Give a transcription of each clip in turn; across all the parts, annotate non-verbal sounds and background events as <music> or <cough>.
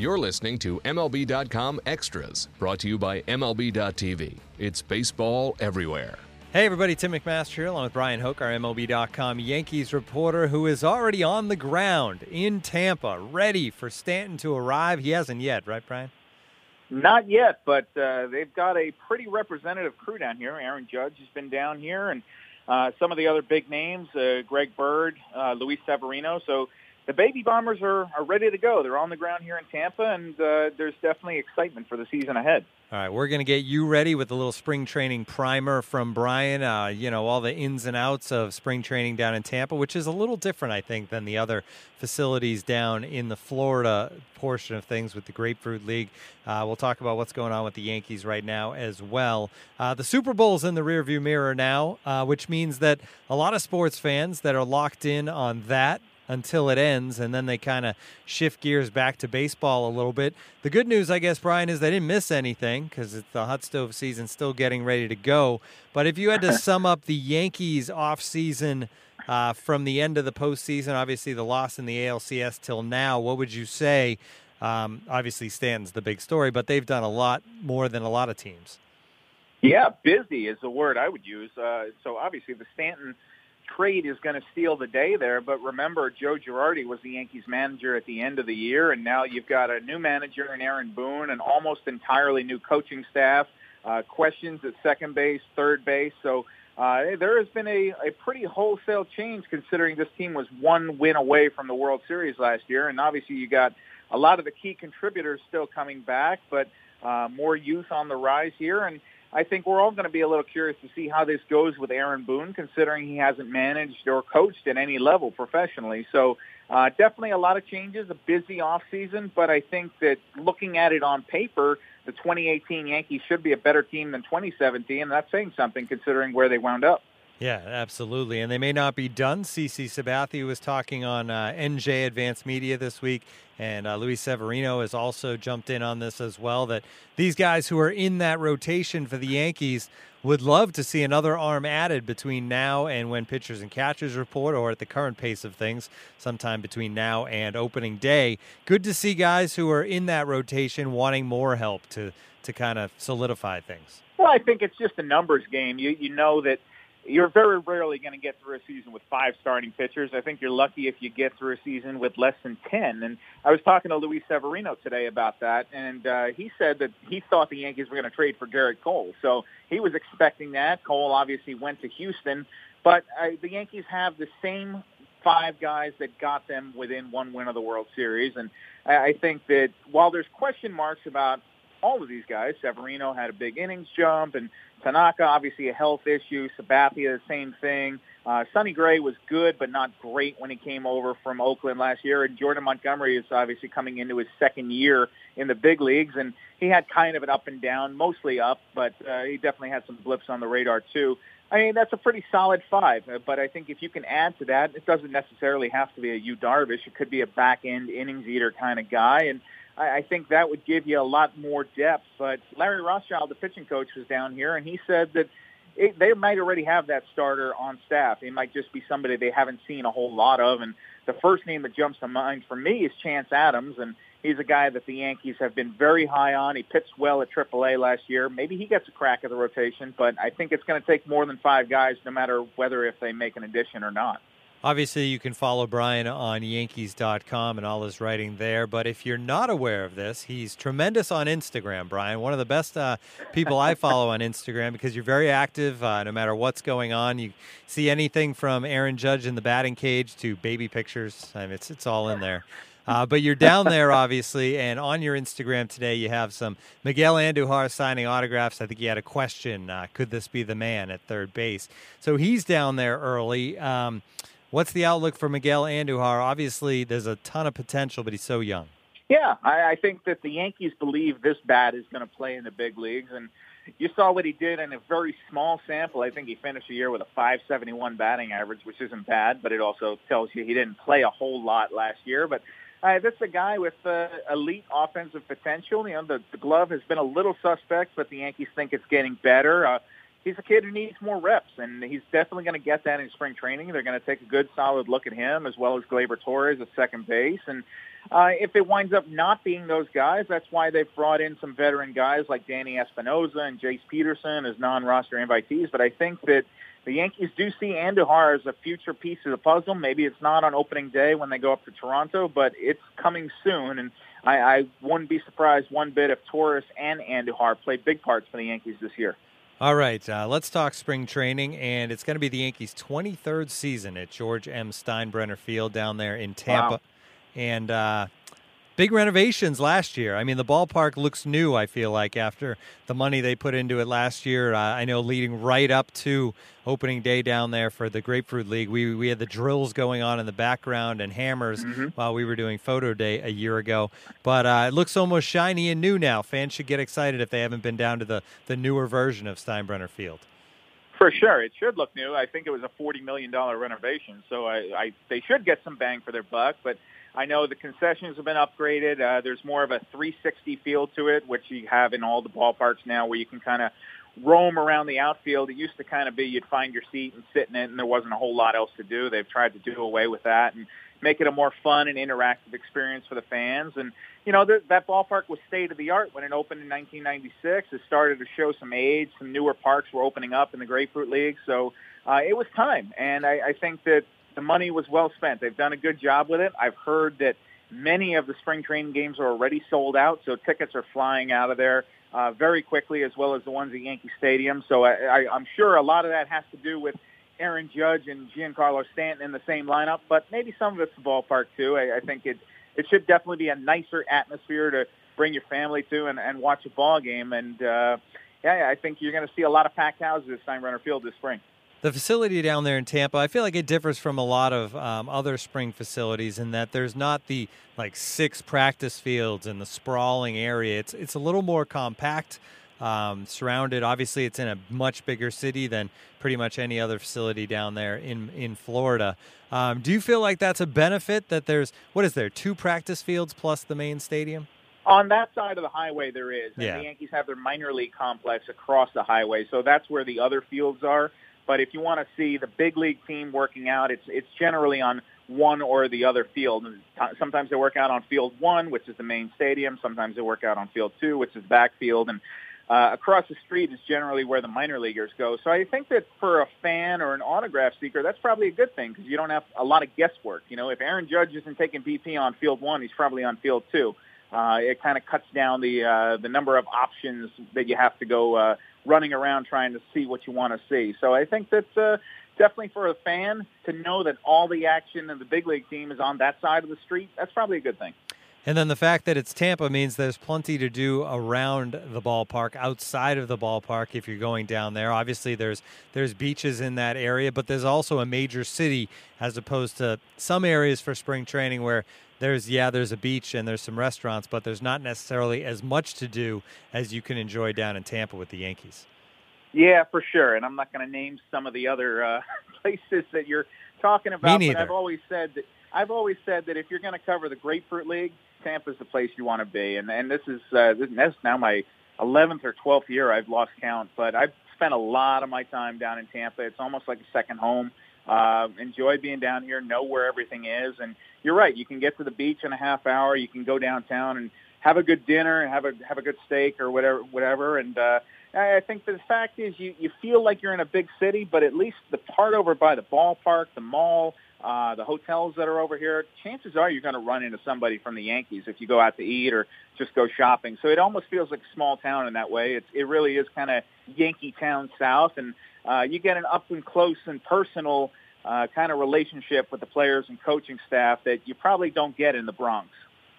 You're listening to MLB.com Extras, brought to you by MLB.tv. It's baseball everywhere. Hey, everybody, Tim McMaster here, along with Bryan Hoch, our MLB.com Yankees reporter, who is already on the ground in Tampa, ready for Stanton to arrive. He hasn't yet, right, Brian? Not yet, but uh, they've got a pretty representative crew down here. Aaron Judge has been down here, and uh, some of the other big names, uh, Greg Bird, uh, Luis Severino. So the baby bombers are, are ready to go. They're on the ground here in Tampa, and uh, there's definitely excitement for the season ahead. All right, we're going to get you ready with a little spring training primer from Bryan. Uh, you know, all the ins and outs of spring training down in Tampa, which is a little different, I think, than the other facilities down in the Florida portion of things with the Grapefruit League. Uh, we'll talk about what's going on with the Yankees right now as well. Uh, the Super Bowl's in the rearview mirror now, uh, which means that a lot of sports fans that are locked in on that until it ends, and then they kind of shift gears back to baseball a little bit. The good news, I guess, Bryan, is they didn't miss anything because it's the hot stove season still getting ready to go. But if you had to <laughs> sum up the Yankees off season uh, from the end of the postseason, obviously the loss in the ALCS till now, what would you say? Um, obviously, Stanton's the big story, but they've done a lot more than a lot of teams. Yeah, busy is the word I would use. Uh, so obviously, the Stanton trade is going to steal the day there. But remember, Joe Girardi was the Yankees manager at the end of the year, and now you've got a new manager in Aaron Boone, and almost entirely new coaching staff. Uh, questions at second base, third base. So uh, there has been a, a pretty wholesale change considering this team was one win away from the World Series last year. And obviously you got a lot of the key contributors still coming back, but uh, more youth on the rise here. And I think we're all going to be a little curious to see how this goes with Aaron Boone, considering he hasn't managed or coached at any level professionally. So uh, definitely a lot of changes, a busy off season, but I think that looking at it on paper, the 2018 Yankees should be a better team than 2017, and that's saying something considering where they wound up. Yeah, absolutely. And they may not be done. CC Sabathia was talking on uh, NJ Advanced Media this week, and uh, Luis Severino has also jumped in on this as well. That these guys who are in that rotation for the Yankees would love to see another arm added between now and when pitchers and catchers report, or at the current pace of things, sometime between now and opening day. Good to see guys who are in that rotation wanting more help to to kind of solidify things. Well, I think it's just a numbers game. You you know that you're very rarely going to get through a season with five starting pitchers. I think you're lucky if you get through a season with less than 10. And I was talking to Luis Severino today about that, and uh, he said that he thought the Yankees were going to trade for Gerrit Cole. So he was expecting that. Cole obviously went to Houston, but uh, the Yankees have the same five guys that got them within one win of the World Series. And I think that while there's question marks about all of these guys, Severino had a big innings jump, and Tanaka, obviously a health issue. Sabathia, the same thing. Uh, Sonny Gray was good, but not great when he came over from Oakland last year. And Jordan Montgomery is obviously coming into his second year in the big leagues, and he had kind of an up and down, mostly up, but uh, he definitely had some blips on the radar too. I mean, that's a pretty solid five, uh, but I think if you can add to that, it doesn't necessarily have to be a Yu Darvish. It could be a back end innings eater kind of guy, and I, I think that would give you a lot more depth. But Larry Rothschild, the pitching coach, was down here, and he said that it, they might already have that starter on staff. It might just be somebody they haven't seen a whole lot of. And the first name that jumps to mind for me is Chance Adams, and he's a guy that the Yankees have been very high on. He pitched well at AAA last year. Maybe he gets a crack at the rotation, but I think it's going to take more than five guys, no matter whether if they make an addition or not. Obviously, you can follow Bryan on Yankees.com and all his writing there. But if you're not aware of this, he's tremendous on Instagram, Bryan. One of the best uh, people I follow on Instagram because you're very active uh, no matter what's going on. You see anything from Aaron Judge in the batting cage to baby pictures. I mean, it's, it's all in there. Uh, but you're down there, obviously, and on your Instagram today, you have some Miguel Andujar signing autographs. I think you had a question: uh, Could this be the man at third base? So he's down there early. Um, What's the outlook for Miguel Andujar? Obviously, there's a ton of potential, but he's so young. Yeah, I, I think that the Yankees believe this bat is going to play in the big leagues, and you saw what he did in a very small sample. I think he finished the year with a 571 batting average, which isn't bad, but it also tells you he didn't play a whole lot last year. But uh, is a guy with uh, elite offensive potential. You know, the, the glove has been a little suspect, but the Yankees think it's getting better. Uh, he's a kid who needs more reps, and he's definitely going to get that in spring training. They're going to take a good, solid look at him as well as Gleyber Torres at second base, and uh, if it winds up not being those guys, that's why they've brought in some veteran guys like Danny Espinosa and Jace Peterson as non-roster invitees. But I think that the Yankees do see Andujar as a future piece of the puzzle. Maybe it's not on opening day when they go up to Toronto, but it's coming soon. And I, I wouldn't be surprised one bit if Torres and Andujar play big parts for the Yankees this year. All right, uh, let's talk spring training, and it's going to be the Yankees' 23rd season at George M. Steinbrenner Field down there in Tampa. Wow and uh, big renovations last year. I mean, the ballpark looks new. I feel like after the money they put into it last year. Uh, I know leading right up to opening day down there for the Grapefruit League, we we had the drills going on in the background and hammers mm-hmm. while we were doing photo day a year ago. But uh, it looks almost shiny and new now. Fans should get excited if they haven't been down to the the newer version of Steinbrenner Field. For sure, it should look new. I think it was a forty million dollar renovation, so I, I they should get some bang for their buck. But I know the concessions have been upgraded. Uh, there's more of a 360 feel to it, which you have in all the ballparks now, where you can kind of roam around the outfield. It used to kind of be you'd find your seat and sit in it, and there wasn't a whole lot else to do. They've tried to do away with that and make it a more fun and interactive experience for the fans. And you know th- that ballpark was state of the art when it opened in 1996. It started to show some age. Some newer parks were opening up in the Grapefruit League, so uh, it was time. And I, I think that the money was well spent. They've done a good job with it. I've heard that many of the spring training games are already sold out, so tickets are flying out of there uh, very quickly, as well as the ones at Yankee Stadium. So I, I, I'm sure a lot of that has to do with Aaron Judge and Giancarlo Stanton in the same lineup, but maybe some of it's the ballpark too. I, I think it it should definitely be a nicer atmosphere to bring your family to and, and watch a ball game. And uh, yeah, I think you're going to see a lot of packed houses at Steinbrenner Field this spring the facility down there in Tampa, I feel like it differs from a lot of um, other spring facilities in that there's not the like six practice fields and the sprawling area. It's it's a little more compact, um, surrounded. Obviously, it's in a much bigger city than pretty much any other facility down there in in Florida. Um, do you feel like that's a benefit that there's what is there two practice fields plus the main stadium? On that side of the highway, there is. And yeah. the Yankees have their minor league complex across the highway, so that's where the other fields are. But if you want to see the big league team working out, it's it's generally on one or the other field. Sometimes they work out on field one, which is the main stadium. Sometimes they work out on field two, which is backfield. And uh, across the street is generally where the minor leaguers go. So I think that for a fan or an autograph seeker, that's probably a good thing because you don't have a lot of guesswork. You know, if Aaron Judge isn't taking BP on field one, he's probably on field two. Uh, it kind of cuts down the uh, the number of options that you have to go uh, running around trying to see what you want to see. So I think that's uh, definitely for a fan to know that all the action of the big league team is on that side of the street. That's probably a good thing. And then the fact that it's Tampa means there's plenty to do around the ballpark, outside of the ballpark if you're going down there. Obviously there's there's beaches in that area, but there's also a major city as opposed to some areas for spring training where there's yeah, there's a beach and there's some restaurants, but there's not necessarily as much to do as you can enjoy down in Tampa with the Yankees. Yeah, for sure. And I'm not going to name some of the other uh, <laughs> places that you're talking about. Me but I've always said that I've always said that if you're going to cover the Grapefruit League, Tampa's the place you want to be. And and this is uh, this, is now my 11th or 12th year. I've lost count, but I've spent a lot of my time down in Tampa. It's almost like a second home. Uh, enjoy being down here, know where everything is, and you're right. You can get to the beach in a half hour. You can go downtown and have a good dinner, and have a have a good steak or whatever, whatever. And uh, I think the fact is, you you feel like you're in a big city, but at least the part over by the ballpark, the mall, uh, the hotels that are over here, chances are you're going to run into somebody from the Yankees if you go out to eat or just go shopping. So it almost feels like a small town in that way. It's, it really is kind of Yankee Town South, and uh, you get an up and close and personal uh, kind of relationship with the players and coaching staff that you probably don't get in the Bronx.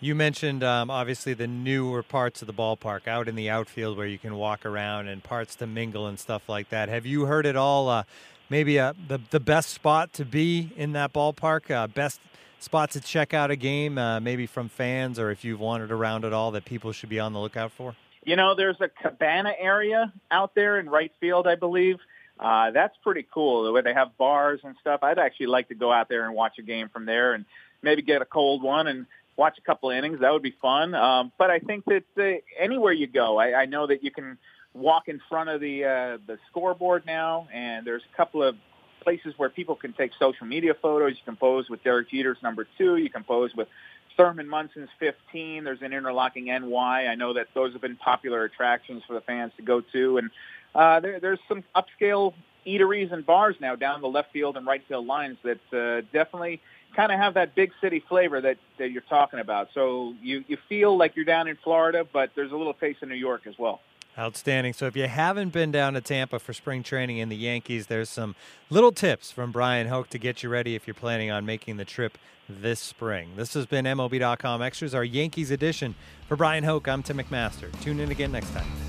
You mentioned um, obviously the newer parts of the ballpark out in the outfield where you can walk around and parts to mingle and stuff like that. Have you heard at all? Uh, maybe uh, the the best spot to be in that ballpark, uh, best spot to check out a game, uh, maybe from fans or if you've wandered around at all that people should be on the lookout for. You know, there's a cabana area out there in right field, I believe. Uh, that's pretty cool. The way they have bars and stuff. I'd actually like to go out there and watch a game from there, and maybe get a cold one and watch a couple innings. That would be fun. Um, but I think that uh, anywhere you go, I, I know that you can walk in front of the uh, the scoreboard now, and there's a couple of places where people can take social media photos. You can pose with Derek Jeter's number two. You can pose with Thurman Munson's 15. There's an interlocking NY. I know that those have been popular attractions for the fans to go to, and uh, there, there's some upscale eateries and bars now down the left field and right field lines that uh, definitely kind of have that big city flavor that, that you're talking about. So you, you feel like you're down in Florida, but there's a little taste of New York as well. Outstanding. So if you haven't been down to Tampa for spring training in the Yankees, there's some little tips from Bryan Hoch to get you ready if you're planning on making the trip this spring. This has been MLB.com Extras, our Yankees edition. For Bryan Hoch, I'm Tim McMaster. Tune in again next time.